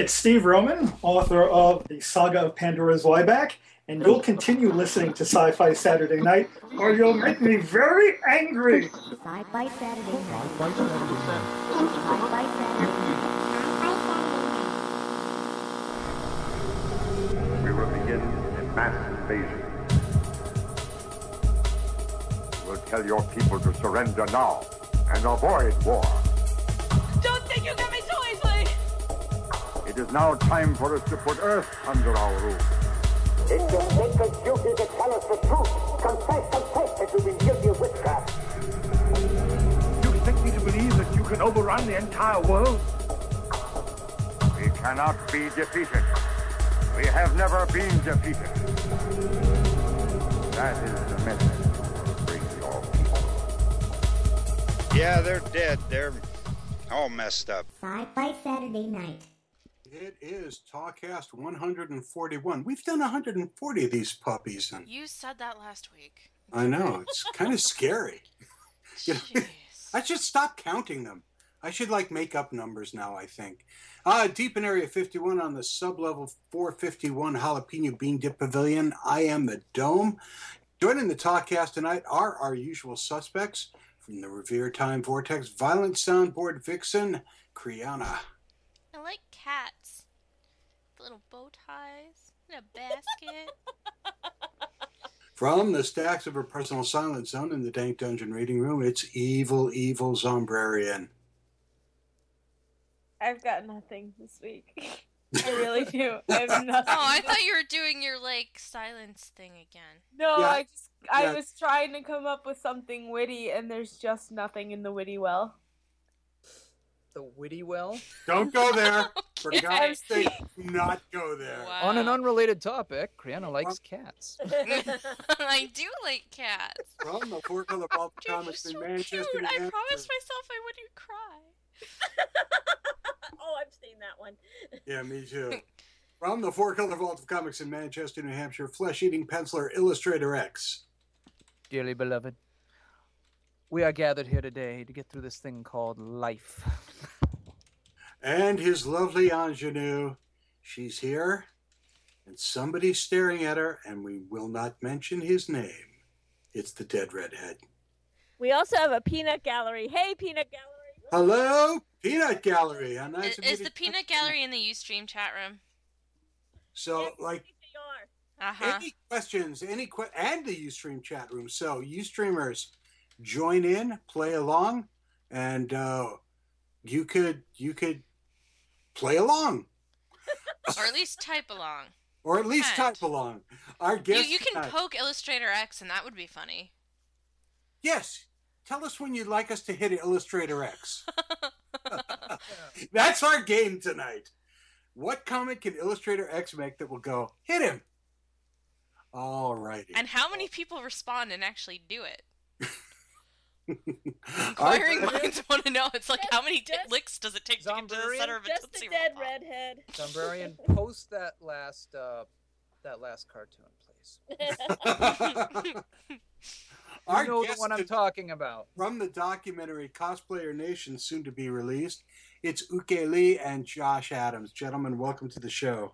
it's Steve Roman, author of The Saga of Pandora's Zweiback, and you'll continue listening to Sci Fi Saturday Night, or you'll make me very angry. Sci-Fi Saturday night. Sci-Fi Saturday Night. We will begin a mass invasion. We'll tell your people to surrender now and avoid war. Is now time for us to put Earth under our rule. It's your sacred duty to tell us the truth. Confess, confess that you've been guilty of witchcraft. You expect me to believe that you can overrun the entire world? We cannot be defeated. We have never been defeated. That is the message. Bring your people. Yeah, they're dead. They're all messed up. Sci-Fi Saturday night. It is Talkcast 141. We've done 140 of these puppies, and You said that last week. I know it's kind of scary. You know, Jeez. I should stop counting them. I should like make up numbers now. I think. Uh, deep in Area 51 on the sublevel 451 Jalapeno Bean Dip Pavilion. I am the Dome. Joining the Talkcast tonight are our usual suspects from the Revere Time Vortex, Violent Soundboard Vixen, Kriana. I like cats. The little bow ties in a basket. From the stacks of her personal silent zone in the Dank Dungeon reading room, it's Evil, Evil Zombrarian. I've got nothing this week. I really do. I have nothing. oh, I thought you were doing your like silence thing again. No, Yeah. I just I Yeah. was trying to come up with something witty, and there's just nothing in the witty well. The witty well. Don't go there. For God's sake, do not go there. Wow. On an unrelated topic, Kriana likes cats. I do like cats. From the Four Color Vault They're Comics so in Manchester, cute. New I promised myself I wouldn't cry. oh, I've seen that one. Yeah, me too. From the Four Color Vault of Comics in Manchester, New Hampshire, Flesh Eating Penciler Illustrator X. Dearly beloved, we are gathered here today to get through this thing called life. And his lovely ingenue. She's here, and somebody's staring at her, and we will not mention his name. It's the dead redhead. We also have a peanut gallery. Hey, peanut gallery. Hello, Peanut Gallery. How nice Is, of you is the peanut gallery in the Ustream chat room? So, Yes, like, they are. Uh huh. any questions, any que- and the Ustream chat room. So, Ustreamers, join in, play along, and uh, you could you could play along, or at least type along. or at least type along. Our You, guest you can tonight- poke Illustrator X, and that would be funny. Yes, tell us when you'd like us to hit Illustrator X. That's our game tonight. What comic can Illustrator X make that will go hit him? All righty. And how many people respond and actually do it? Our- Inquiring minds want to know. It's like how many t- Just- licks does it take to get to the Zombrarian? center of a Just Tootsie the dead Roll? redhead. Zombrarian, post that last uh, that last cartoon, please. Our you know the one I'm talking about. from the documentary Cosplayer Nation, soon to be released. It's Uke Lee and Josh Adams. Gentlemen, welcome to the show.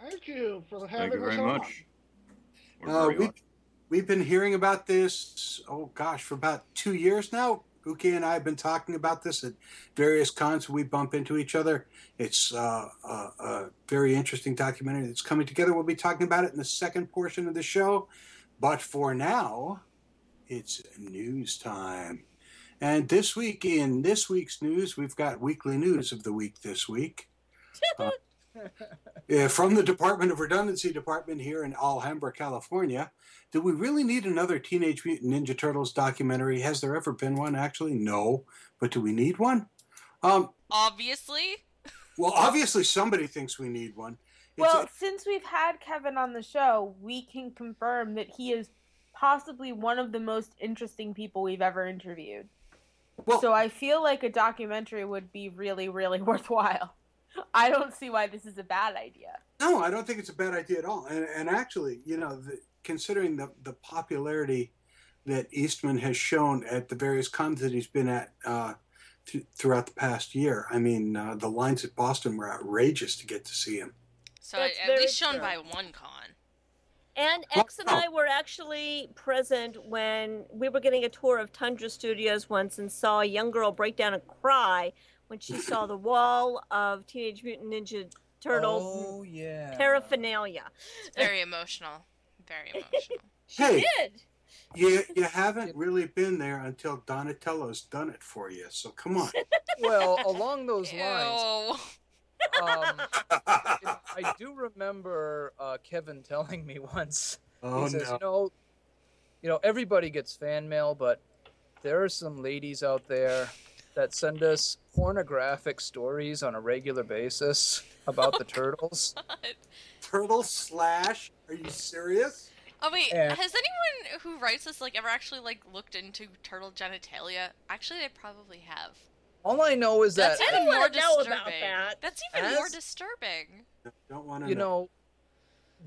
Thank you for having Thank you us very on. much. We're Uh, very we, honored. We've been hearing about this, oh gosh, for about two years now. Uke and I have been talking about this at various cons. We bump into each other. It's uh, a, a very interesting documentary that's coming together. We'll be talking about it in the second portion of the show. But for now, it's news time. And this week, in this week's news, we've got weekly news of the week this week. Uh, yeah, from the Department of Redundancy Department here in Alhambra, California. Do we really need another Teenage Mutant Ninja Turtles documentary? Has there ever been one? Actually, no. But do we need one? Um, Obviously. well, obviously somebody thinks we need one. It's Well, since we've had Kevin on the show, we can confirm that he is possibly one of the most interesting people we've ever interviewed. Well- so I feel like a documentary would be really, really worthwhile. I don't see why this is a bad idea. No, I don't think it's a bad idea at all. And, and actually, you know, the, considering the, the popularity that Eastman has shown at the various cons that he's been at, uh, th- throughout the past year. I mean, uh, the lines at Boston were outrageous to get to see him. So That's at least shown true. by one con. And X and I were actually present when we were getting a tour of Tundra Studios once and saw a young girl break down and cry when she saw the wall of Teenage Mutant Ninja Turtles Oh yeah. paraphernalia. It's very emotional. Very emotional. She Hey. did. You you haven't really been there until Donatello's done it for you. So come on. Well, along those lines, Ew. um, I do remember uh, Kevin telling me once. Oh he says, no. you know, you know, everybody gets fan mail, but there are some ladies out there that send us pornographic stories on a regular basis about the oh, turtles. Turtle slash? Are you serious? Oh wait, And- has anyone who writes this like ever actually like looked into turtle genitalia? Actually, they probably have. All I know is that That's even more wanna know disturbing. about that. That's even more disturbing. Don't want to you know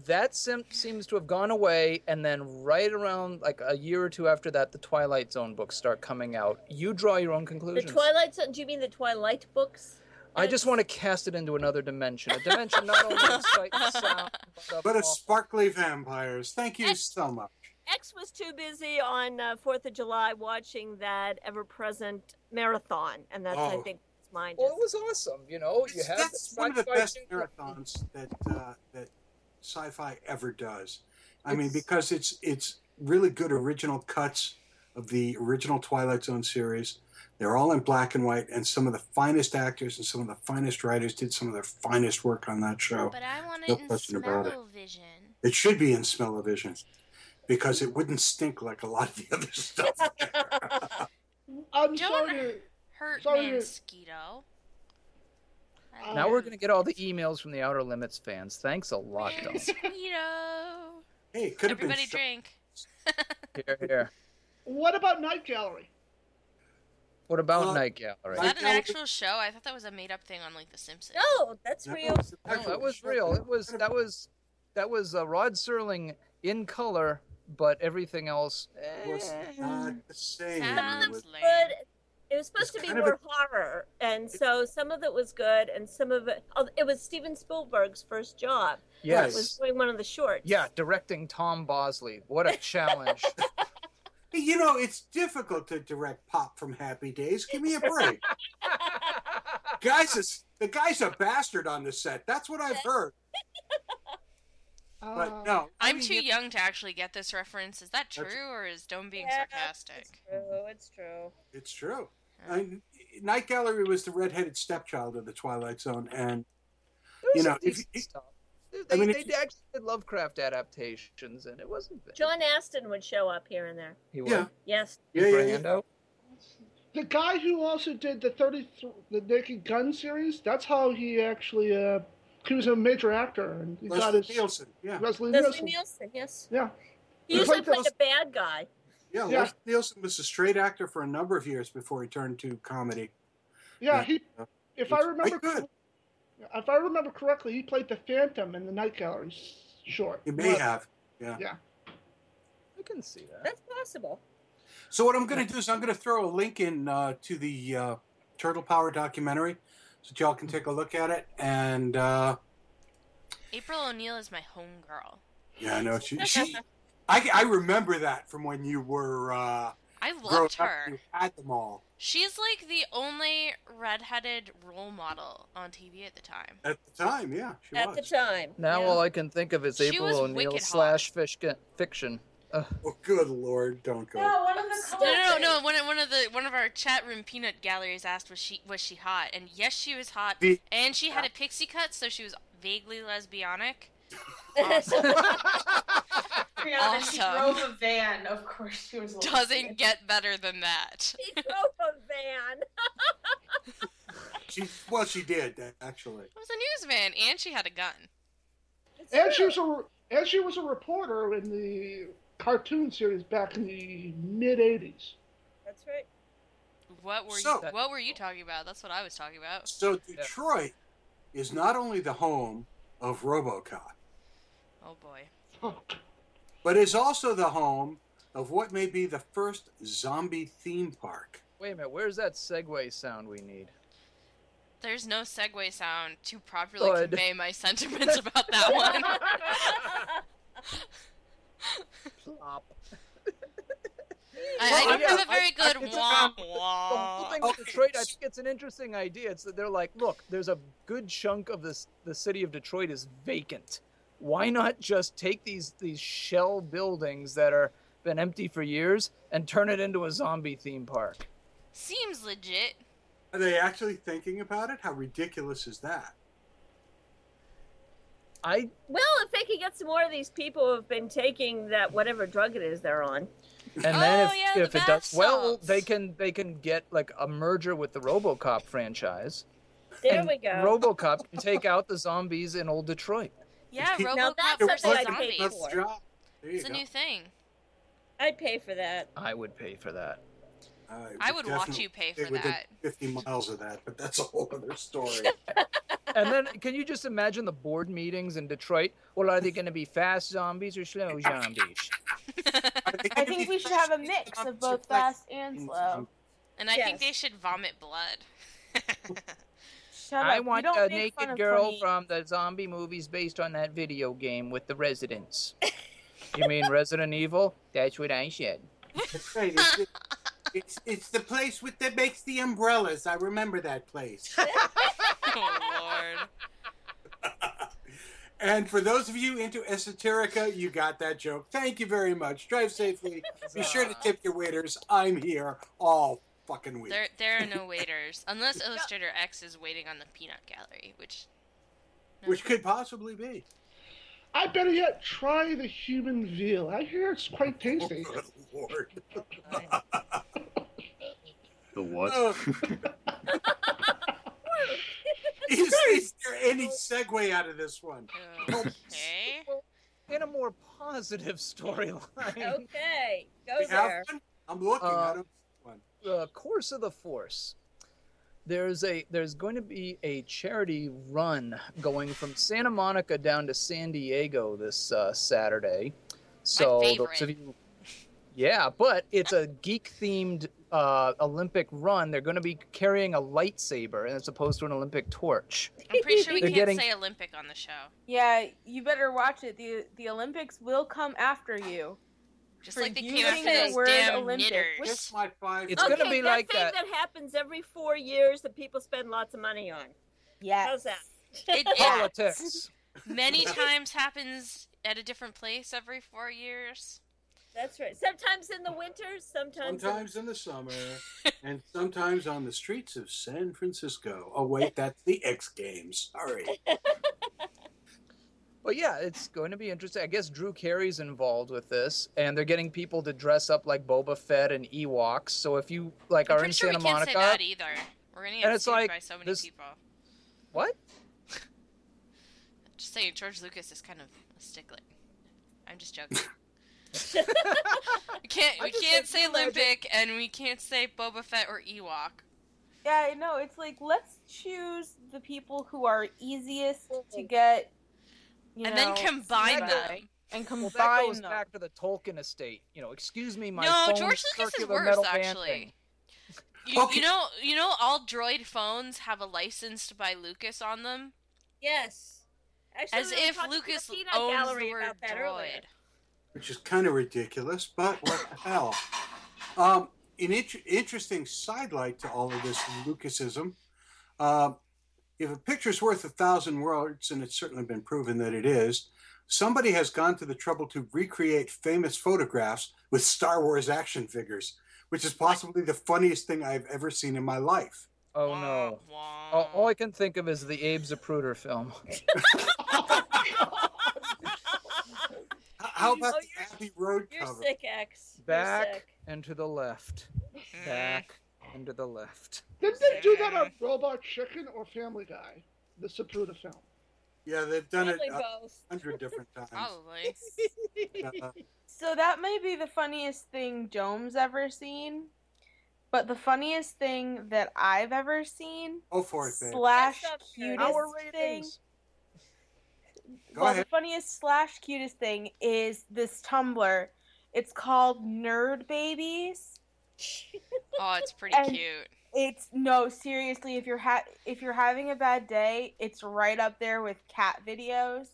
that sim- seems to have gone away and then right around like a year or two after that the twilight zone books start coming out you draw your own conclusion. The Twilight Zone. Do you mean the Twilight books? i just want to cast it into another dimension a dimension not only of sight and sound but of But of sparkly vampires. Thank you so much. X was too busy on uh, Fourth of July watching that ever-present marathon, and that's I Oh. think his mind well it was awesome you know you have That's one of the best marathons that uh, that sci-fi ever does. I mean, because it's it's really good original cuts of the original Twilight Zone series. They're all in black and white, and some of the finest actors and some of the finest writers did some of their finest work on that show. But I want No it in question about it. It should be in smell-o-vision because it wouldn't stink like a lot of the other stuff. I'm Don't sorry. Hurt Sorry to- mosquito. I now love we're going to get all the emails from the outer limits fans thanks a lot though mosquito. hey, it could have been. Everybody drink. here here What about Night Gallery? what about Uh, night gallery Is Night that an actual show? I thought that was a made-up thing on like The Simpsons. No, that's That real. no, that was real it was that was that was uh, rod serling in color but everything else It was eh. not the same. It Sounds was- lame. Good. It was supposed It's to be more a- horror, and so some of it was good, and some of it. Oh, it was Steven Spielberg's first job. yes Was doing one of the shorts. Yeah, directing Tom Bosley. What a challenge. You know, it's difficult to direct Pop from Happy Days. Give me a break. guys, is, the guy's a bastard on the set. That's what I've heard. But um, no, I I'm mean, too it- young to actually get this reference. Is that That's- true, or is Dome being Yeah, sarcastic? It's true. It's true. It's true. I, Night Gallery was the redheaded stepchild of the Twilight Zone, and You know, if- if- They, I mean, they if- actually did Lovecraft adaptations, and it wasn't bad. John Astin would show up here and there. He would. Yeah. Yes. yeah, yeah, yeah. Brando. the guy who also did the 30 the Naked Gun series, that's how he actually uh, he was a major actor and he got his Nielsen. Yeah, Leslie Leslie Nielsen. Nielsen. Yes. Yeah. He He usually played played a bad guy. Yeah. Yeah. Leslie Nielsen was a straight actor for a number of years before he turned to comedy. Yeah, Yeah. he if I remember good. if I remember correctly, he played the Phantom in the Night Gallery s- short. He may But- have. Yeah. Yeah. I can see that. That's possible. So what I'm going to do is I'm going to throw a link in uh, to the uh, Turtle Power documentary, so y'all can take a look at it. And uh, April O'Neil is my homegirl. yeah, I know she. she I, I remember that from when you were uh, I growing loved up. her. You had them all She's like the only redheaded role model on TV at the time. at the time. Yeah, she At was. the time. Now yeah. all I can think of is She April was O'Neil slash fish- fiction. Ugh. Oh, good lord! Don't go. No, one of the No, no, no, no. One, of- one of the one of our chat room peanut galleries asked was she was she hot, and yes, she was hot, The- and she had a pixie cut, so she was vaguely lesbianic. Awesome. Yeah, she drove a van. Of course, she was. a little Doesn't get better than that. She drove a van. She well, she did actually. It was a newsman, and she had a gun. And she was a and she was a reporter in the cartoon series back in the mid '80s. That's right. What were So- you? What were you talking about? That's what I was talking about. So Detroit is not only the home of RoboCop, Oh boy. but is also the home of what may be the first zombie theme park. Wait a minute. Where's that segue sound we need? There's no segue sound to properly Good. convey my sentiments about that one. Plop. I, I Well, don't yeah, have a very good I- it's a wah com- The whole thing with Detroit, I think it's an interesting idea. It's that they're like, look, there's a good chunk of this the city of Detroit is vacant. Why not just take these these shell buildings that are been empty for years and turn it into a zombie theme park? Seems legit. Are they actually thinking about it? How ridiculous is that? I Well, if they could get some more of these people who have been taking that whatever drug it is they're on. and then oh, if, Oh, yeah, the if it bath does well, they can they can get like a merger with the RoboCop franchise. There and we go. RoboCop can take out the zombies in old Detroit. Yeah, Now RoboCop that's versus something I'd pay zombies. for. job. There you It's a go. new thing. I'd pay for that. I would pay for that. I would watch you pay stay for within that. 50 miles of that, but that's a whole other story. And then, can you just imagine the board meetings in Detroit? Well, are they going to be fast zombies or slow zombies? I think we should have a mix of both fast and slow. And I think they should vomit blood. Shut I up. Want a naked girl from the zombie movies based on that video game with the residents. you mean Resident Evil? That's what I said. That's right. It's, the- it's, it's the place with that makes the umbrellas. I remember that place. oh lord. And for those of you into esoterica, you got that joke. Thank you very much. Drive safely. Be sure to tip your waiters. I'm here all fucking week. There there are no waiters. Unless Illustrator X is waiting on the peanut gallery, which Which could possibly be. I better yet try the human veal. I hear it's quite tasty. Good lord. The what? Oh. is, is there any segue out of this one? okay. In a more positive storyline, Okay, go We there. one? I'm looking. I Uh, don't see one. the course of the force. There's a there's going to be a charity run going from Santa Monica down to San Diego this uh, Saturday. So those of you, yeah, but it's a geek themed uh, Olympic run. They're going to be carrying a lightsaber as opposed to an Olympic torch. I'm pretty sure we can't getting- say Olympic on the show. Yeah, you better watch it. the The Olympics will come after you. Just like they came using the those word damn Olympic. knitters. Here's my five. It's okay, gonna be that like thing that. that happens every four years that people spend lots of money on. Yeah. How's that? It, it Politics. many times happens at a different place every four years. That's right. Sometimes in the winter, sometimes. Sometimes in the summer, and sometimes on the streets of San Francisco. Oh wait, that's the X Games. Sorry. Well, yeah, it's going to be interesting. I guess Drew Carey's involved with this, and they're getting people to dress up like Boba Fett and Ewoks. So if you like I'm are pretty in sure Santa we can't Monica, say that either. We're gonna And get it's sued like, by so many this- people. what? Just saying, George Lucas is kind of a stickler. I'm just joking. we can't we can't say Olympic and we can't say Boba Fett or Ewok. Yeah, I know. It's like let's choose the people who are easiest to get, you And know, then combine by them. and combine Well, that goes them. back to the Tolkien estate. You know, excuse me, my no, phone's George Lucas is circular worse metal band actually. thing. You, Okay. you know you know all Droid phones have a license by Lucas on them, Yes. Actually, as we if talking to the Lucas peanut owns gallery the word about that droid. earlier. which is kind of ridiculous, but what the hell? Um, an int- interesting sidelight to all of this Lucasism. Um, if a picture's worth a thousand words, and it's certainly been proven that it is, somebody has gone to the trouble to recreate famous photographs with Star Wars action figures, which is possibly the funniest thing I've ever seen in my life. Oh no! All, all I can think of is the Abe Zapruder film. How about Oh, the you're- Abbey Road You're cover? sick, X. You're Back sick. and to the left. Hmm. Back and to the left. Didn't they do that on Robot Chicken or Family Guy? The Zapruder film. Yeah, they've done it Probably a hundred different times. Probably. Uh, So that may be the funniest thing Dome's ever seen, but the funniest thing that I've ever seen go for it, babe. slash That's not fair. cutest Our thing. Go well, ahead. the funniest slash cutest thing is this Tumblr. It's called Nerd Babies. Ouch. Oh, it's pretty And- cute. It's no seriously. If you're ha- if you're having a bad day, it's right up there with cat videos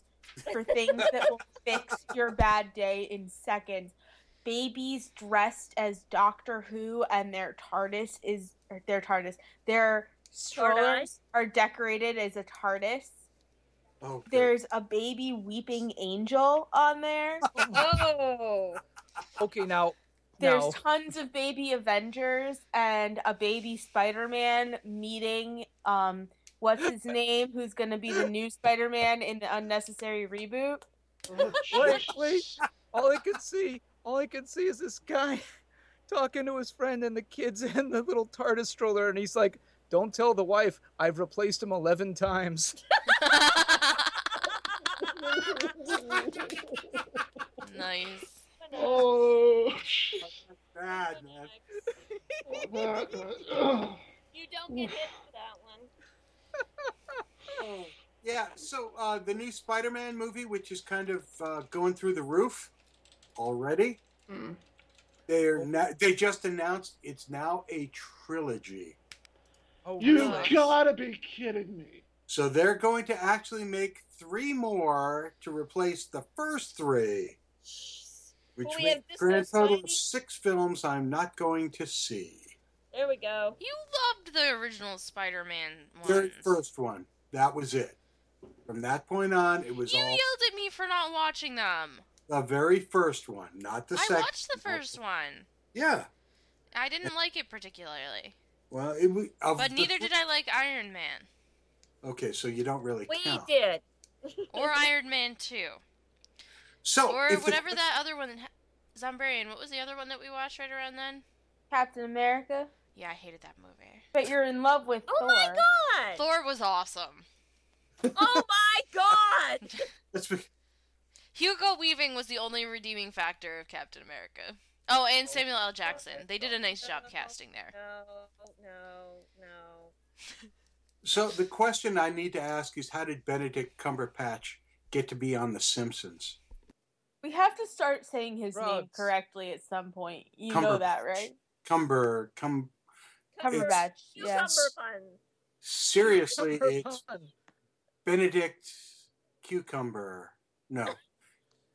for things that will fix your bad day in seconds. Babies dressed as Doctor Who and their TARDIS is or their TARDIS. Their strollers are decorated as a TARDIS. Oh. There's a baby weeping angel on there. Oh. Okay, now, There's now, tons of baby Avengers and a baby Spider-Man meeting um what's his name who's going to be the new Spider-Man in the unnecessary reboot. wait, wait. All I could see, all I could see is this guy talking to his friend and the kids in the little TARDIS stroller, and he's like, "Don't tell the wife I've replaced him eleven times." Nice. Oh, bad, man. that, You don't get hit for that one. Oh, yeah. So uh, the new Spider-Man movie, which is kind of uh, going through the roof already. Mm. They're na- they just announced it's now a trilogy. Oh, you really? gotta be kidding me. So they're going to actually make three more to replace the first three, which Well, we makes have a grand total of six films I'm not going to see. There we go. You loved the original Spider-Man Very first one, that was it. From that point on, it was You all yelled at me for not watching them. the very first one, not the I second. watched the first one. Yeah. I didn't like it particularly, Well, it, we- of but neither fir- did I like Iron Man Okay, so you don't really care. We count. did. or Iron Man Two So or if the- whatever that other one. ha- Zombrarian. What was the other one that we watched right around then? Captain America. Yeah, I hated that movie. But you're in love with oh Thor. Oh Thor. my god! Thor was awesome. Oh my god! That's be- Hugo Weaving was the only redeeming factor of Captain America. Oh, and Samuel L. Jackson. They did a nice job casting there. No, no, no. so the question I need to ask is, how did Benedict Cumberbatch get to be on The Simpsons? We have to start saying his name correctly at some point. You know that, right? Cumber, cum. Cumberbatch. Cucumber Yes. bun. Seriously, Number it's. Benedict Cucumber. No.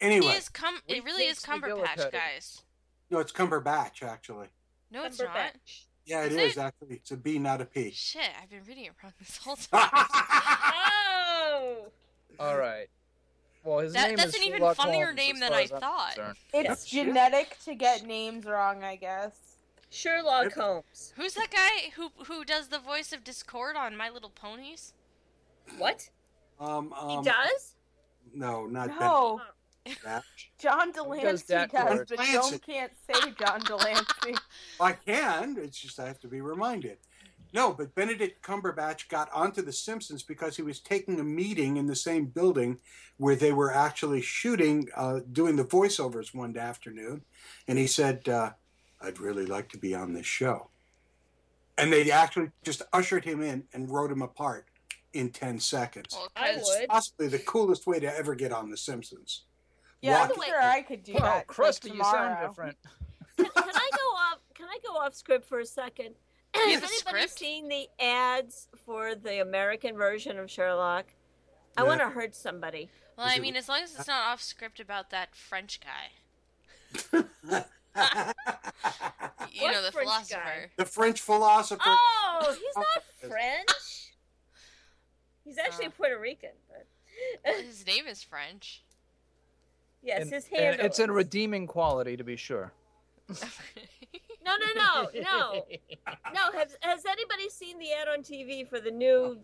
Anyway, is cum. It really is taste Cumberpatch, guys. no, it's Cumberbatch actually. No, it's not. Cumberbatch. Yeah, it Is is it? actually. It's a B, not a P. Shit, I've been reading it wrong this whole time. Oh! All right. Well, his That- name that's is an even Sherlock funnier Holmes, name than I thought. concerned. It's genetic to get names wrong, I guess. Sherlock Holmes. Who's that guy who who does the voice of Discord on My Little Ponies? What? Um, He um, does? No, not No, Benedict. John does de Lancie that does, for it? but de Lancie. Joan can't say John de Lancie. I can. It's just I have to be reminded. No, but Benedict Cumberbatch got onto The Simpsons because he was taking a meeting in the same building where they were actually shooting, uh, doing the voiceovers one afternoon, and he said, uh, "I'd really like to be on this show." And they actually just ushered him in and wrote him apart in ten seconds. Well, I 'cause- would. Possibly the coolest way to ever get on The Simpsons. Yeah, I'm sure I could do Wow, that. like, crusty, you sound different. Can, can I go off? Can I go off script for a second? You Has have a anybody script? seen the ads for the American version of Sherlock? I Yeah. want to hurt somebody. well, Is I it- mean, as long as it's not off script about that French guy. You What know, the French philosopher. guy? the French philosopher. Oh, he's not French. He's actually Oh. Puerto Rican, but Well, his name is French. yes, And- his and handle. it's a redeeming quality, to be sure. No, no, no, no, no. Has Has anybody seen the ad on TV for the new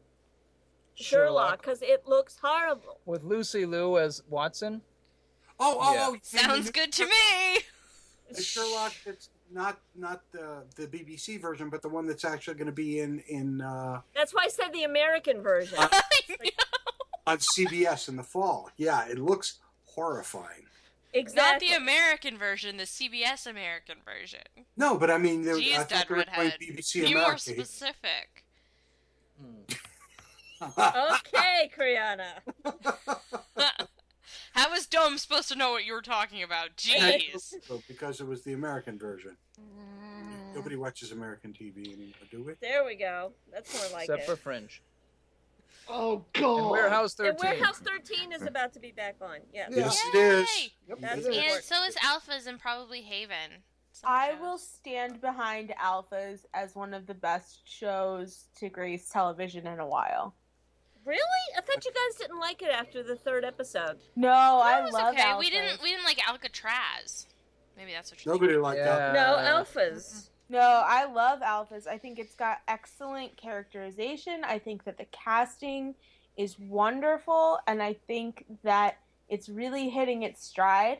Sherlock? Because it looks horrible. With Lucy Liu as Watson. Oh, oh, Yeah. oh! Sounds good to me. The Sherlock It's not not the the BBC version, but the one that's actually going to be in in uh, That's why I said the American version. on CBS in the fall. Yeah, it looks horrifying. Not the American version, the CBS American version. No, but I mean, there, I Jeez, thought Dad they were playing Redhead. BBC Be more America. specific. okay, Kriana. How was Dome supposed to know what you were talking about? Jeez. because it was the American version. Nobody watches American TV anymore, do we? There we go. That's more like Except it. for Fringe. Oh And god. Warehouse And 13. Warehouse 13 is about to be back on. Yes. Yes, it is. That's And so is Alphas and probably Haven. I will stand behind Alphas as one of the best shows to grace television in a while. Really? I thought you guys didn't like it after the third episode. No, I It was love okay. Alphas. We didn't. We didn't like Alcatraz. Maybe that's what you're Nobody liked that. No, alphas. No, I love Alphas. I think it's got excellent characterization. I think that the casting is wonderful, and I think that it's really hitting its stride.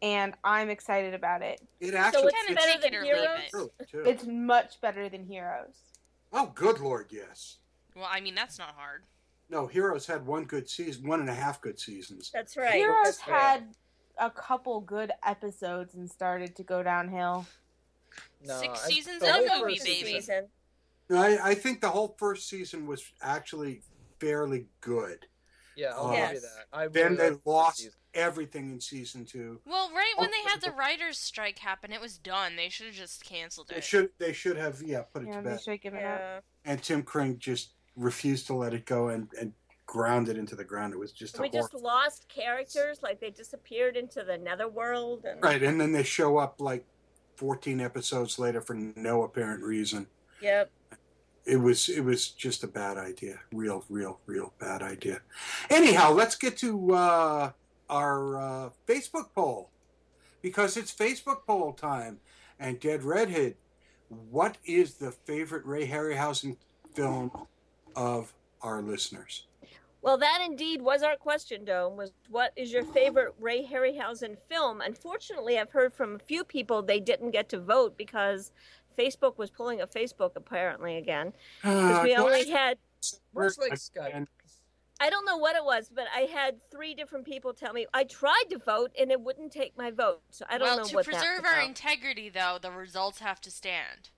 And I'm excited about it. It So actually it's better than Heroes? True. It's much better than Heroes. Oh, good lord, yes. Well, I mean that's not hard. No, Heroes had one good season, one and a half good seasons. That's right. Heroes That's right. had a couple good episodes and started to go downhill. No, Six I- seasons the of whole movie, baby. season- No, I, I think the whole first season was actually fairly good. Yeah, I'll Uh, give you that. I then they lost season. everything in season two. Well, right when they had the writers' strike happen, it was done. They should have just canceled They it. should they should have yeah put it Yeah, to they bed. should have given up. And Tim Kring just refused to let it go and and ground it into the ground. It was just a We just lost characters, like they disappeared into the netherworld. And... right, and then they show up like fourteen episodes later for no apparent reason. Yep. It was it was just a bad idea. Real, real, real bad idea. Anyhow, let's get to uh, our uh, Facebook poll because it's Facebook poll time. And Dead Redhead, what is the favorite Ray Harryhausen film of our listeners? Well, that indeed was our question, Dome. Was what is your favorite Ray Harryhausen film? Unfortunately, I've heard from a few people they didn't get to vote because Facebook was pulling a Facebook apparently again. Because Uh, we no, only I- had Works like Skype. I don't know what it was, but I had three different people tell me I tried to vote and it wouldn't take my vote. So I don't well, know to preserve our about. integrity, though, the results have to stand.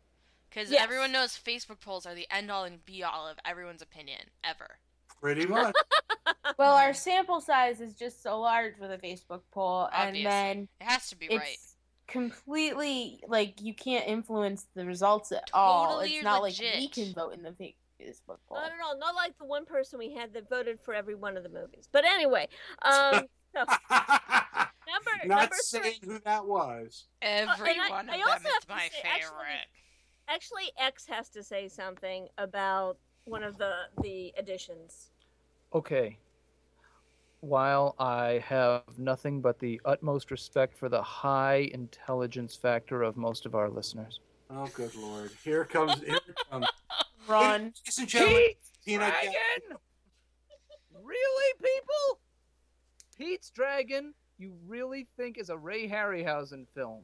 Because Yes. everyone knows Facebook polls are the end all and be all of everyone's opinion ever. Pretty much. Well, our sample size is just so large with a Facebook poll, Obviously. and then It has to be it's right. completely like you can't influence the results at all. Totally It's not like legit. we can vote in the fa- Facebook poll. No, no, no, not like the one person we had that voted for every one of the movies. But anyway, um, so, number Not number saying three. who that was. Every and I- of I them is my say, actually- favorite. Actually, X has to say something about one of the the additions. Okay. While I have nothing but the utmost respect for the high intelligence factor of most of our listeners. Oh, good lord! Here comes here it comes. Run. Ladies and gentlemen, Tina Dragon! Really, people? Pete's Dragon, you really think is a Ray Harryhausen film?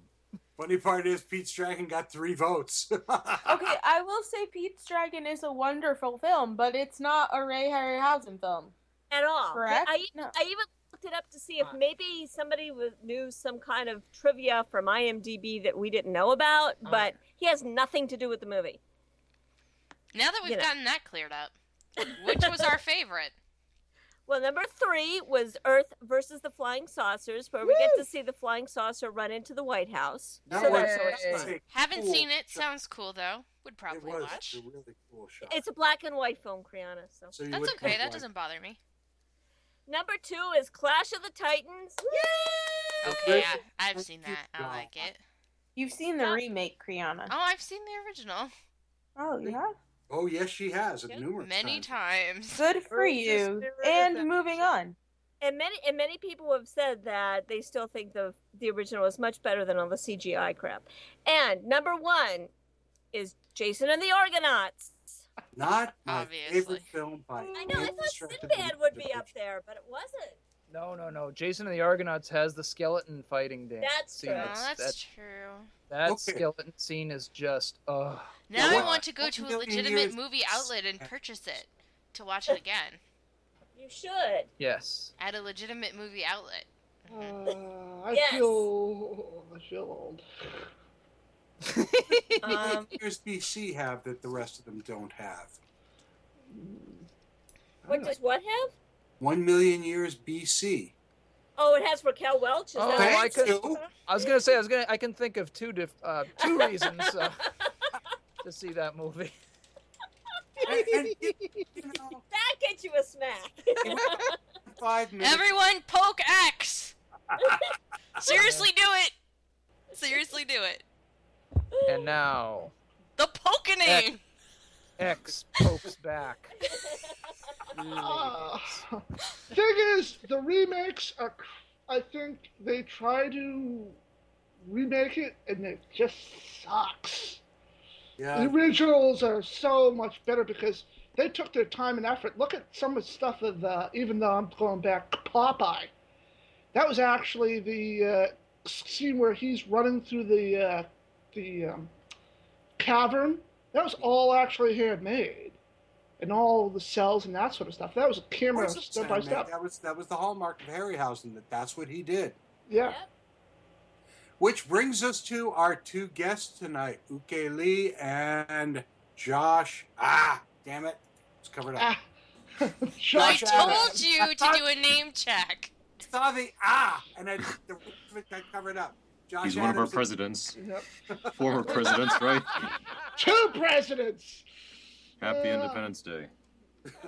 Funny part is Pete's Dragon got three votes. okay, I will say Pete's Dragon is a wonderful film, but it's not a Ray Harryhausen film. At all. Correct? I, I even looked it up to see if maybe somebody knew some kind of trivia from IMDb that we didn't know about, but he has nothing to do with the movie. Now that we've You know. gotten that cleared up, which was our favorite? Well, number three was Earth versus the Flying Saucers, where we get to see the flying saucer run into the White House. That so was- that's always that fun. Haven't cool seen it. Sounds cool though. Would probably It probably was watch. a really cool shot. It's a black and white film, Kriana. So. So That's okay. That like- doesn't bother me. Number two is Clash of the Titans. Yay! Okay, I, I've seen that. I like it. You've seen the remake, Kriana. Oh, I've seen the original Oh, yeah. Oh yes, she has numerous many times. times. Good for Earth is you. And moving on. And many and many people have said that they still think the the original is much better than all the CGI crap. And number one is Jason and the Argonauts. Not my Obviously. favorite film by I know. I thought stretch Sinbad would be up there, but it wasn't. No, no, no. Jason and the Argonauts has the skeleton fighting dance. That's scene. true. Oh, That's- that's true. that Okay. skeleton scene is just, ugh. Now Now I want to go to a legitimate movie outlet and purchase it to watch it again You should. Yes. at a legitimate movie outlet. Uh, I Yes. feel I feel old. How Um, many years BC have that the rest of them don't have? what does what have? One million years BC. Oh, it has Raquel Welch. Is Oh, that I right? could. I was gonna say I was gonna. I can think of two diff, uh, two reasons uh, to see that movie. that gets you a smack. Five minutes. Everyone, poke X. Seriously, do it. Seriously, do it. And now The pokening. X pokes back. Uh, thing is, the remakes are. I think they try to remake it, and it just sucks. Yeah. The originals are so much better because they took their time and effort. Look at some of the stuff of the, even though I'm going back, Popeye. That was actually the uh, scene where he's running through the uh, the um, cavern. That was all actually handmade, and all the cells and that sort of stuff. That was a camera Of course step by handmade. step. That was that was the hallmark of Harryhausen. That that's what he did. Yeah. Which brings us to our two guests tonight, Uke Lee and Josh. Ah, damn it, it's covered up. Ah. I Josh told Adams. you to do a name check. saw the ah, and I the I covered up. Josh He's one of our Adams. presidents. Yep. Former presidents, right? Two presidents. Happy Uh, Independence Day.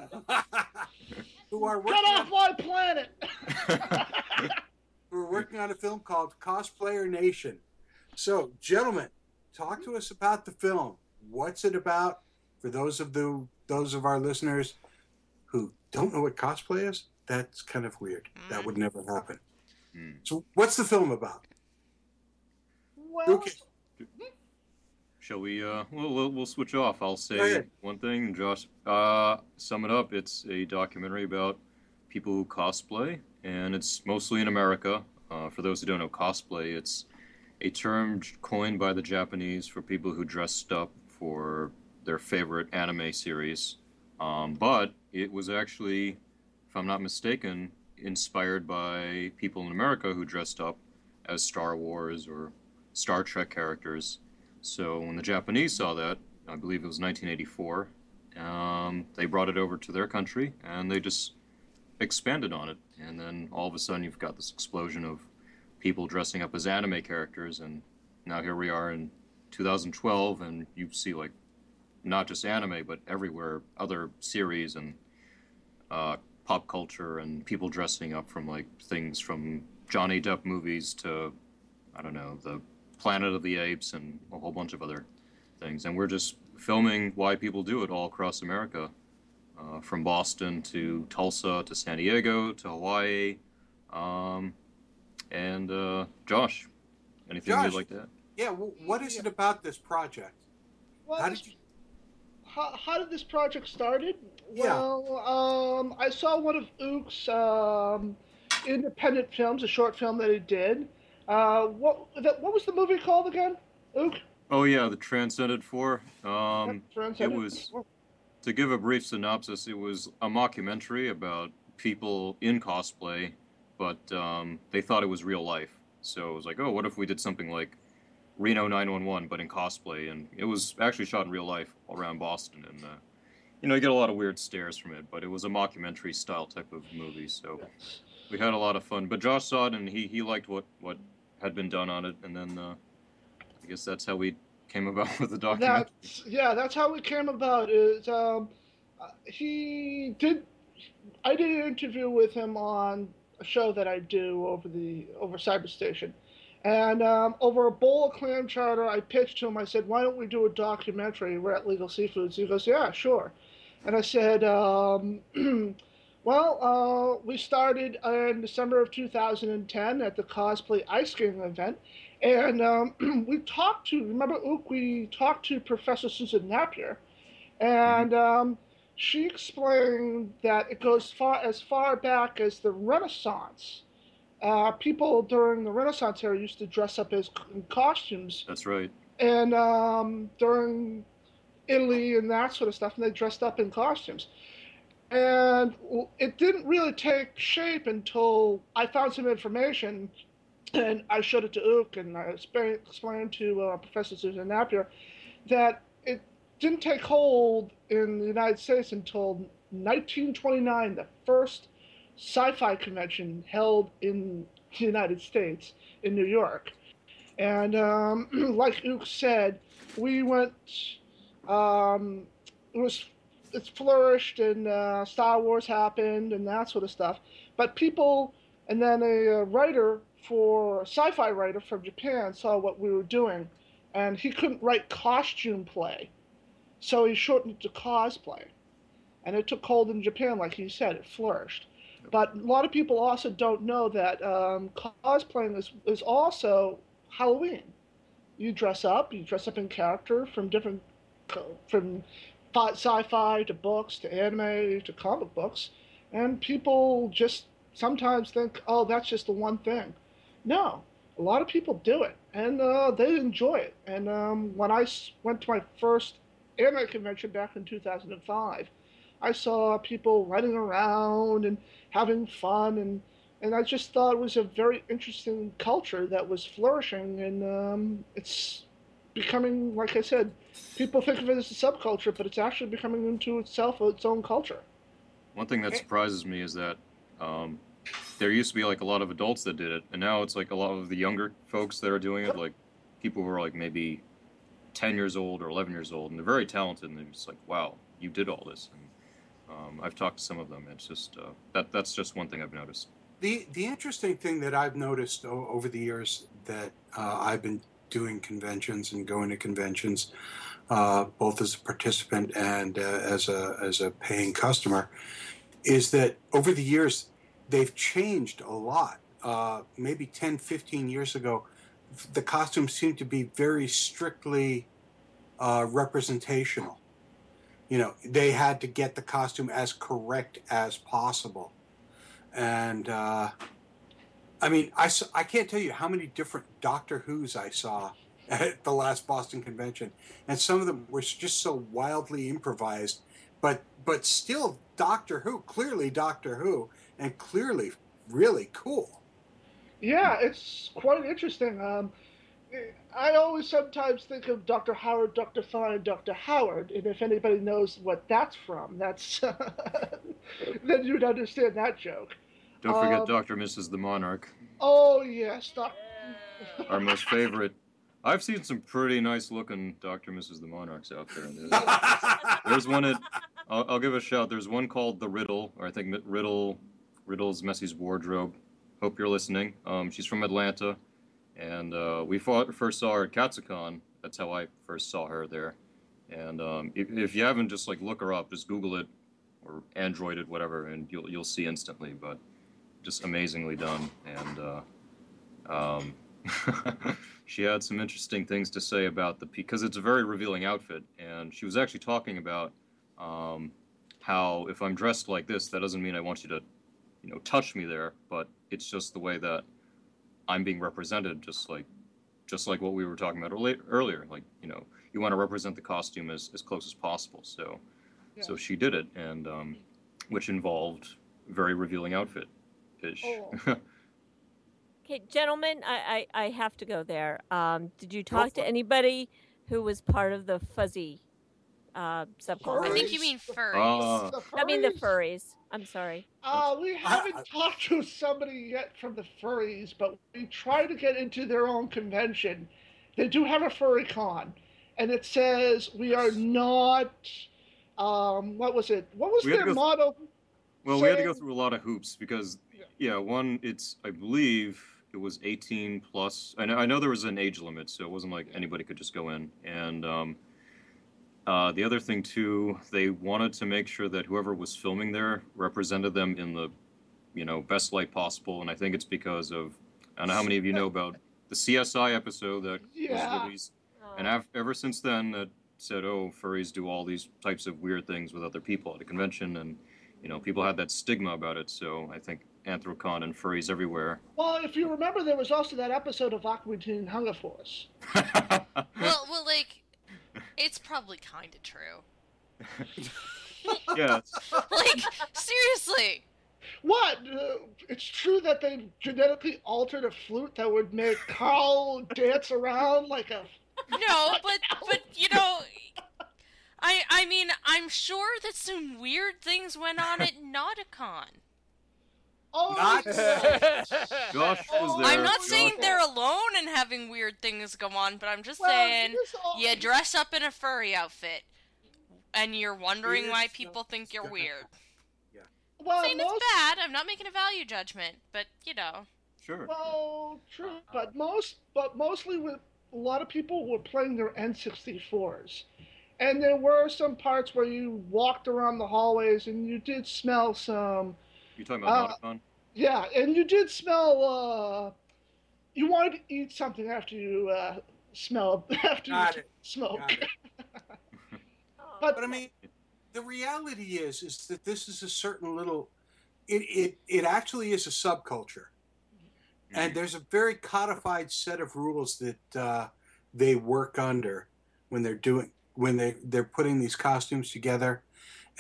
who are working Get on, off my planet. who are working on a film called Cosplayer Nation. So, gentlemen, talk to us about the film. What's it about? For those of the those of our listeners who don't know what cosplay is, that's kind of weird. That would never happen. So, what's the film about? Well, Okay. Shall we? Uh, we'll, we'll we'll switch off. I'll say one thing, and Josh. Uh, sum it up. It's a documentary about people who cosplay, and it's mostly in America. Uh, for those who don't know, cosplay it's a term coined by the Japanese for people who dressed up for their favorite anime series. Um, but it was actually, if I'm not mistaken, inspired by people in America who dressed up as Star Wars or Star Trek characters. So when the Japanese saw that, I believe it was 1984, um, they brought it over to their country and they just expanded on it. And then all of a sudden, you've got this explosion of people dressing up as anime characters. And now here we are in 2012, and you see like not just anime, but everywhere other series and uh, pop culture and people dressing up from like things from Johnny Depp movies to I don't know the Planet of the Apes and a whole bunch of other things. And we're just filming why people do it all across America, uh, from Boston to Tulsa to San Diego to Hawaii. Um, and uh, Josh, anything Josh. you'd like to add? Yeah, wh- what is it about this project? Well, How did you? how, how did this project started? Yeah. Well, um, I saw one of Ook's um, independent films, a short film that he did. Uh, what that, what was the movie called again? Oh yeah, the Transcended Four. Um, it Transcendent was to give a brief synopsis. It was a mockumentary about people in cosplay, but um, they thought it was real life. So it was like, oh, what if we did something like Reno 911, but in cosplay? And it was actually shot in real life around Boston, and uh, you know, you get a lot of weird stares from it. But it was a mockumentary style type of movie, so we had a lot of fun. But Josh saw it, and he he liked what what had been done on it, and then uh, I guess that's how we came about with the documentary. That's yeah, that's how it came about. Is um, he did? I did an interview with him on a show that I do over the over Cyberstation, and um, over a bowl of clam chowder, I pitched to him. I said, "Why don't we do a documentary? We're at Legal Seafoods." He goes, "Yeah, sure." And I said, um, "Well, uh, we started in December of 2010 at the cosplay ice skating event." And um, we talked to, remember, Ook, we talked to Professor Susan Napier, and um, she explained that it goes far as far back as the Renaissance. Uh, people during the Renaissance era used to dress up as in costumes, That's right. and um, during Italy and that sort of stuff, and they dressed up in costumes. And it didn't really take shape until I found some information and I showed it to Ook and I explained, to uh, Professor Susan Napier that it didn't take hold in the United States until 1929. The first sci-fi convention held in the United States in New York, and um, like Ook said, we went. Um, it was it flourished and uh, Star Wars happened and that sort of stuff. But people, and then a, writer for a sci-fi writer from Japan saw what we were doing, and he couldn't write costume play, so he shortened it to cosplay, and it took hold in Japan, like you said, it flourished. But a lot of people also don't know that um, cosplaying is, is also Halloween. You dress up, you dress up in character from different, from sci-fi to books to anime to comic books, and people just sometimes think, oh, that's just the one thing. No, a lot of people do it, and uh, they enjoy it. And um, I went to my first anime convention back in 2005, I saw people running around and having fun, and and I just thought it was a very interesting culture that was flourishing, and um, it's becoming, like I said, people think of it as a subculture, but it's actually becoming into itself its own culture. One thing that surprises me is that um, there used to be like a lot of adults that did it, and now it's like a lot of the younger folks that are doing it, like people who are like maybe 10 years old or 11 years old, and they're very talented, and they're just like, wow, you did all this. And um, I've talked to some of them. It's just uh, that that's just one thing I've noticed. The the interesting thing that I've noticed o- over the years that uh, I've been doing conventions and going to conventions, uh, both as a participant and uh, as a as a paying customer, is that over the years they've changed a lot. Uh, maybe 10, 15 years ago, the costumes seemed to be very strictly uh, representational. You know, they had to get the costume as correct as possible and uh, I mean, I, I can't tell you how many different Doctor Who's I saw at the last Boston convention, and some of them were just so wildly improvised, but but still Doctor Who, clearly Doctor Who, and clearly really cool. Yeah, it's quite interesting. Um, I always sometimes think of Dr. Howard, Dr. Fine, Dr. Howard, and if anybody knows what that's from, that's then you'd understand that joke. Don't forget Um, Dr. Mrs. the Monarch, Oh yes, Doc. our most favorite. I've seen some pretty nice looking Dr. Mrs. the Monarchs out there. There's, there's one at, I'll, I'll give a shout. There's one called The Riddle, or I think Riddle, Riddle's Messy's Wardrobe. Hope you're listening. Um, she's from Atlanta, and uh, we fought, first saw her at Katsucon. That's how I first saw her there. And um, if, if you haven't, just like look her up, just Google it or Android it, whatever, and you'll you'll see instantly. But just amazingly done, and uh, um, she had some interesting things to say about the because it's a very revealing outfit, and she was actually talking about um, how if I'm dressed like this, that doesn't mean I want you to, you know, touch me there, but it's just the way that I'm being represented, just like just like what we were talking about earlier. Like you know, you want to represent the costume as, as close as possible. So so she did it, and um, which involved very revealing outfit ish. Okay, gentlemen, I, I, I have to go there. Um, did you talk to anybody who was part of the fuzzy uh, subculture? I think you mean furries. The I mean the furries? furries. I'm sorry. Uh, we haven't talked to somebody yet from the furries, but we try to get into their own convention. They do have a furry con, and it says we are not. Um, what was it? What was We their go- motto? Well, we had to go through a lot of hoops because, yeah, one, it's I believe it was 18 plus. I know, I know there was an age limit, so it wasn't like anybody could just go in. And um, uh, the other thing too, they wanted to make sure that whoever was filming there represented them in the, you know, best light possible. And I think it's because of I don't know how many of you know about the CSI episode that Yeah. was released, and av- ever since then that said, oh, furries do all these types of weird things with other people at a convention, and you know, people had that stigma about it. So I think Anthrocon and furries everywhere. Well, if you remember, there was also that episode of Aqua Teen Hunger Force. well, well, like, it's probably kind of true. yeah, Like, seriously. What? Uh, it's true that they genetically altered a flute that would make Carl dance around like a. No, but but you know, I I mean, I'm sure that some weird things went on at Nauticon. Oh, Not- Josh was oh, there. I'm not Josh- saying they're alone and having weird things go on, but I'm just Well, saying here's all- you dress up in a furry outfit and you're wondering why Here's people think you're gonna weird. well, saying most, it's bad. I'm not making a value judgment, but you know. Sure. well, true, but most, but mostly with a lot of people were playing their N64s, and there were some parts where you walked around the hallways and you did smell some, You talking about Uh, Nauticon? yeah, and you did smell. uh You wanted to eat something after you uh smell after Got you it. smoke. Got it. But But I mean, the reality is, is that this is a certain little. It it it actually is a subculture, and there's a very codified set of rules that uh, they work under when they're doing when they they're putting these costumes together,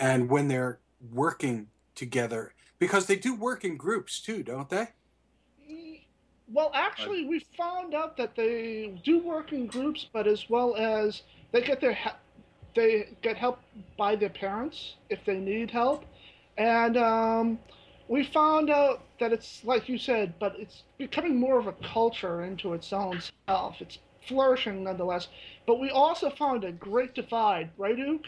and when they're working together because they do work in groups too, don't they? Well, actually, we found out that they do work in groups, but as well as they get their he- they get help by their parents if they need help, and um, we found out that it's like you said, but it's becoming more of a culture into its own self. It's flourishing nonetheless, but we also found a great divide, right, Ook?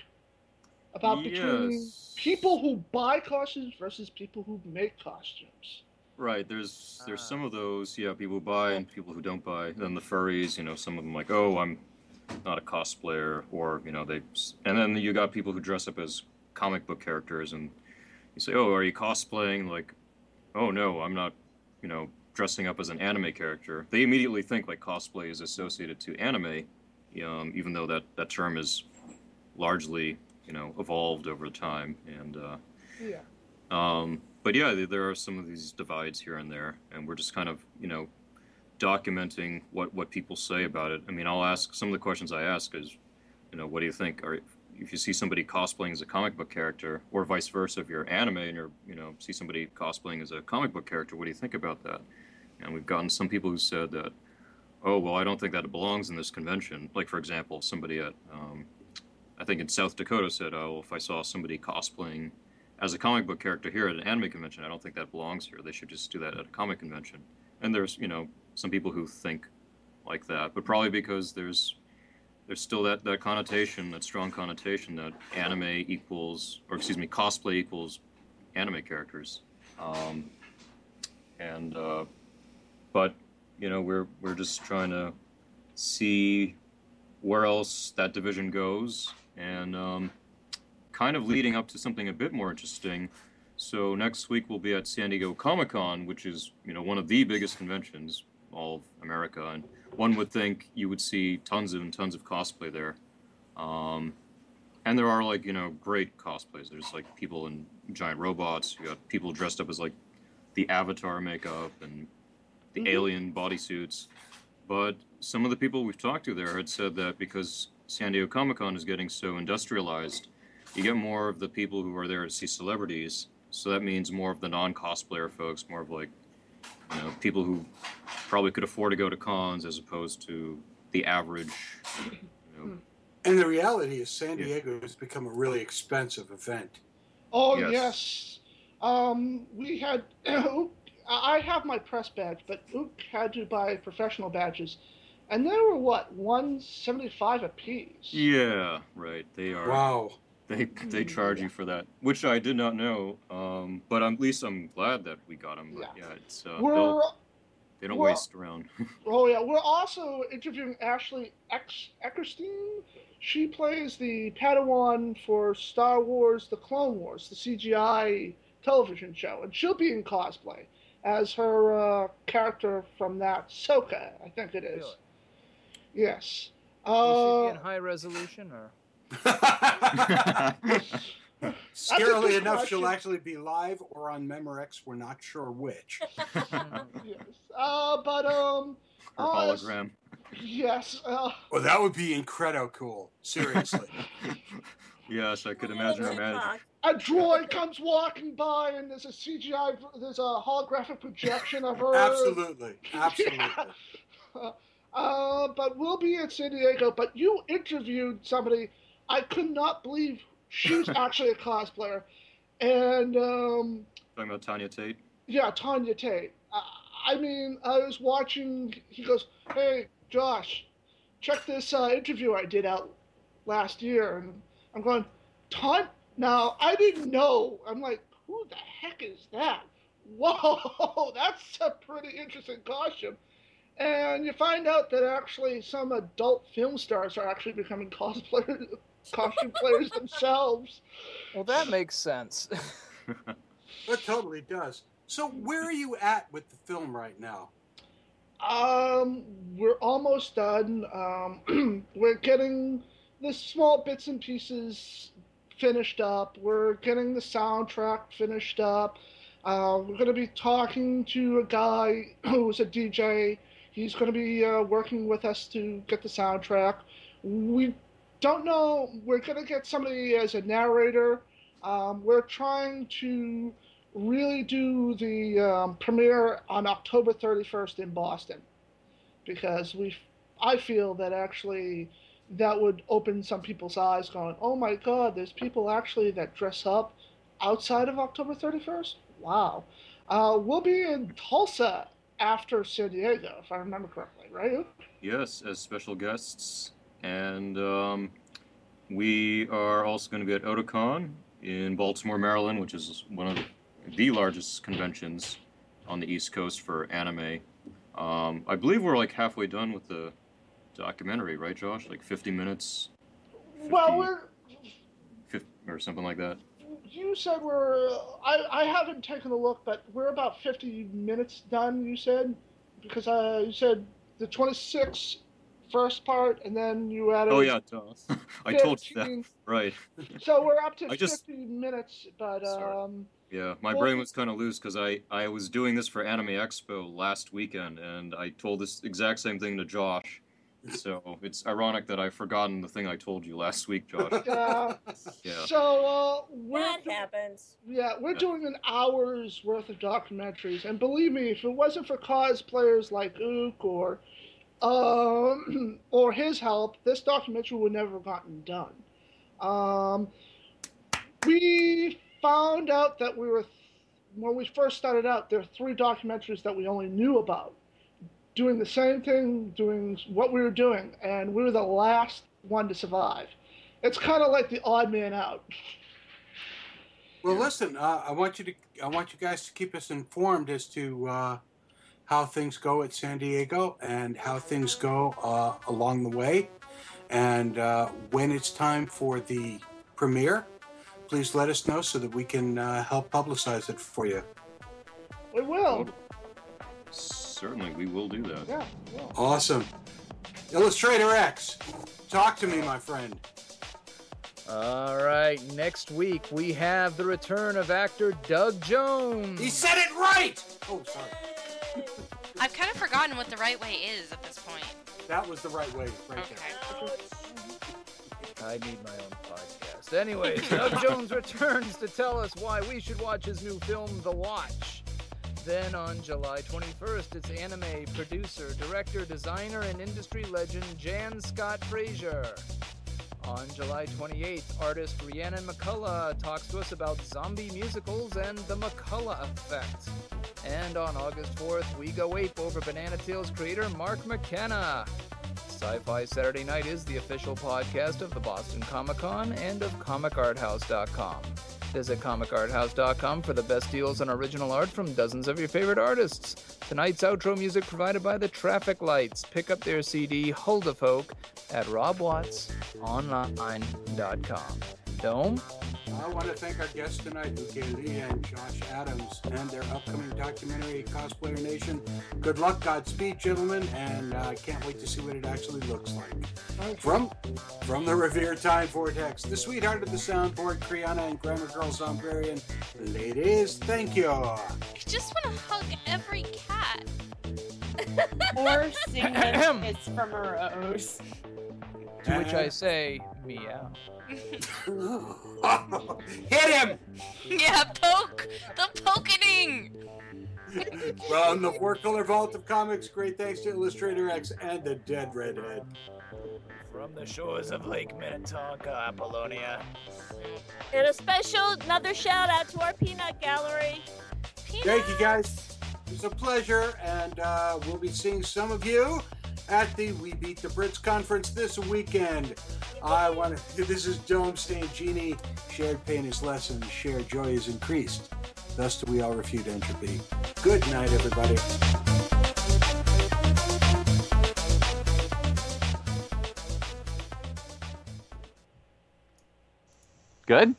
About between people who buy costumes versus people who make costumes. Right. There's there's some of those, yeah, people who buy and people who don't buy. Then the furries, you know, some of them like, oh, I'm not a cosplayer, or you know, they. And then you got people who dress up as comic book characters, and you say, oh, are you cosplaying? Like, oh no, I'm not. You know, dressing up as an anime character. They immediately think like cosplay is associated to anime, um, even though that that term is largely, you know, evolved over time and. Uh, Yeah. um, but yeah, there- are some of these divides here and there, and we're just kind of, you know, documenting what, what people say about it. I mean, I'll ask some of the questions I ask is, you know, what do you think? Or if you see somebody cosplaying as a comic book character, or vice versa, if you're anime and you're, you know, see somebody cosplaying as a comic book character, what do you think about that? And we've gotten some people who said that, oh, well, I don't think that it belongs in this convention. Like, for example, somebody at, um, I think in South Dakota said, oh, if I saw somebody cosplaying as a comic book character here at an anime convention, I don't think that belongs here. They should just do that at a comic convention. And there's, you know, some people who think like that, but probably because there's there's still that, that connotation, that strong connotation that anime equals, or excuse me, cosplay equals anime characters. Um, and uh, but you know, we're we're just trying to see where else that division goes, and um, kind of leading up to something a bit more interesting. So next week we'll be at San Diego Comic Con, which is you know one of the biggest conventions all of America, and one would think you would see tons and tons of cosplay there. Um, and there are like you know great cosplays. There's like people in giant robots. You got people dressed up as like the Avatar makeup and the alien bodysuits. But some of the people we've talked to there had said that because San Diego Comic Con is getting so industrialized, you get more of the people who are there to see celebrities. So that means more of the non-cosplayer folks, more of like, you know, people who probably could afford to go to cons as opposed to the average. You know, And the reality is, San Diego has become a really expensive event. Oh Yes. yes. Um, we had. I have my press badge, but Ook had to buy professional badges, and they were what one seventy five a piece. Yeah, right. They are. Wow. They they charge you for that, which I did not know. Um, but at least I'm glad that we got them. But yeah, it's uh, We're they'll- don't waste around. oh yeah. We're also interviewing Ashley Ex- Eckstein. She plays the Padawan for Star Wars: The Clone Wars, the CGI television show, and she'll be in cosplay as her uh, character from that Soka, I think it is. Really? Yes. Will she Uh, be in high resolution or? Scarily good enough, she'll actually be live or on Memorex. We're not sure which. yes. Uh, but um. Her uh, hologram. Yes. Uh, Well, that would be incredible cool. Seriously. Yes, I could imagine her managing. a droid comes walking by, and there's a CGI, there's a holographic projection of her. Absolutely. Absolutely. Uh, but we'll be in San Diego. But you interviewed somebody. I could not believe she's actually a cosplayer, and um, Talking about Tanya Tate. Yeah, Tanya Tate. I, I mean, I was watching. He goes, "Hey, Josh, check this uh, interview I did out last year," and I'm going, "Tanya." Now I didn't know. I'm like, "Who the heck is that?" Whoa, that's a pretty interesting costume. And you find out that actually some adult film stars are actually becoming cosplayers, costume players themselves. Well, that makes sense. It totally does. So where are you at with the film right now? Um, we're almost done. Um, we're getting the small bits and pieces finished up. We're getting the soundtrack finished up. Uh, we're going to be talking to a guy who's a DJ. He's going to be uh, working with us to get the soundtrack. We don't know. We're going to get somebody as a narrator. Um, we're trying to really do the um, premiere on October 31st in Boston because we, I feel that actually that would open some people's eyes, going, "Oh my God, there's people actually that dress up outside of October 31st." Wow. Uh, we'll be in Tulsa after San Diego, if I remember correctly, right? Yes, as special guests. And um, we are also going to be at Otakon in Baltimore, Maryland, which is one of the largest conventions on the East Coast for anime. Um, I believe we're like halfway done with the documentary, right, Josh? Like 50 minutes Well, we're 50, or something like that. You said we're I, I haven't taken a look but we're about 50 minutes done you said because uh, you said the 26 first part and then you added Oh, yeah. I told you that. Right. so we're up to I just- 50 minutes but um Yeah, my Well- brain was kind of loose because I, I was doing this for Anime Expo last weekend, and I told this exact same thing to Josh. So it's ironic that I've forgotten the thing I told you last week, Josh. yeah. Yeah. so uh we're That happens. yeah we're doing an hour's worth of documentaries and believe me if it wasn't for cosplayers like Ook or um or his help this documentary would never have gotten done um we found out that we were when we first started out there are three documentaries that we only knew about doing the same thing doing what we were doing and we were the last one to survive it's kind of like the odd man out Well, listen, uh, I want you to, I want you guys to keep us informed as to uh, how things go at San Diego and how things go uh, along the way, and uh, when it's time for the premiere. Please let us know so that we can uh, help publicize it for you. we will Certainly, we will do that. yeah, yeah. Awesome. Illustrator X, talk to me, my friend. All right, next week we have the return of actor Doug Jones. He said it right. Oh, sorry. I've kind of forgotten what the right way is at this point. That was the right way, right there. I need my own podcast. Anyways, Doug Jones returns to tell us why we should watch his new film, The Watch. Then on July 21st, it's anime producer, director, designer, and industry legend Jan Scott Frazier. On July 28th, artist Rhiannon McCullough talks to us about zombie musicals and the McCullough effect. And on August 4th, we go ape over Banana Tales creator Mark McKenna. Sci Fi Saturday Night is the official podcast of the Boston Comic Con and of ComicArthouse.com. Visit ComicArthouse.com for the best deals on original art from dozens of your favorite artists. Tonight's outro music provided by the Traffic Lights. Pick up their CD, Hold a Folk, at RobWattsOnline.com. Dome? I want to thank our guests tonight, Luke Lee and Josh Adams, and their upcoming documentary, Cosplayer Nation. Good luck, Godspeed, gentlemen, and I uh, can't wait to see what it actually looks like. From from the revered Time Vortex, the sweetheart of the soundboard, Kriana and Grammar Girl Zombrarian. Ladies, thank you. I just want to hug every cat. Or sing a kiss from a rose. To which I say, meow. Hit him! yeah, poke! The pokening! From the Four Color Vault of Comics, great thanks to Illustrator X and the Dead Redhead. From the shores of Lake Minnetonka, Apollonia. And a special another shout out to our peanut gallery. Thank you, guys. It was a pleasure, and uh, we'll be seeing some of you at the We Beat the Brits conference this weekend. I want to. This is Dome St. Genie. Shared pain is lessened. Shared joy is increased. Thus do we all refute entropy. Good night, everybody. Good.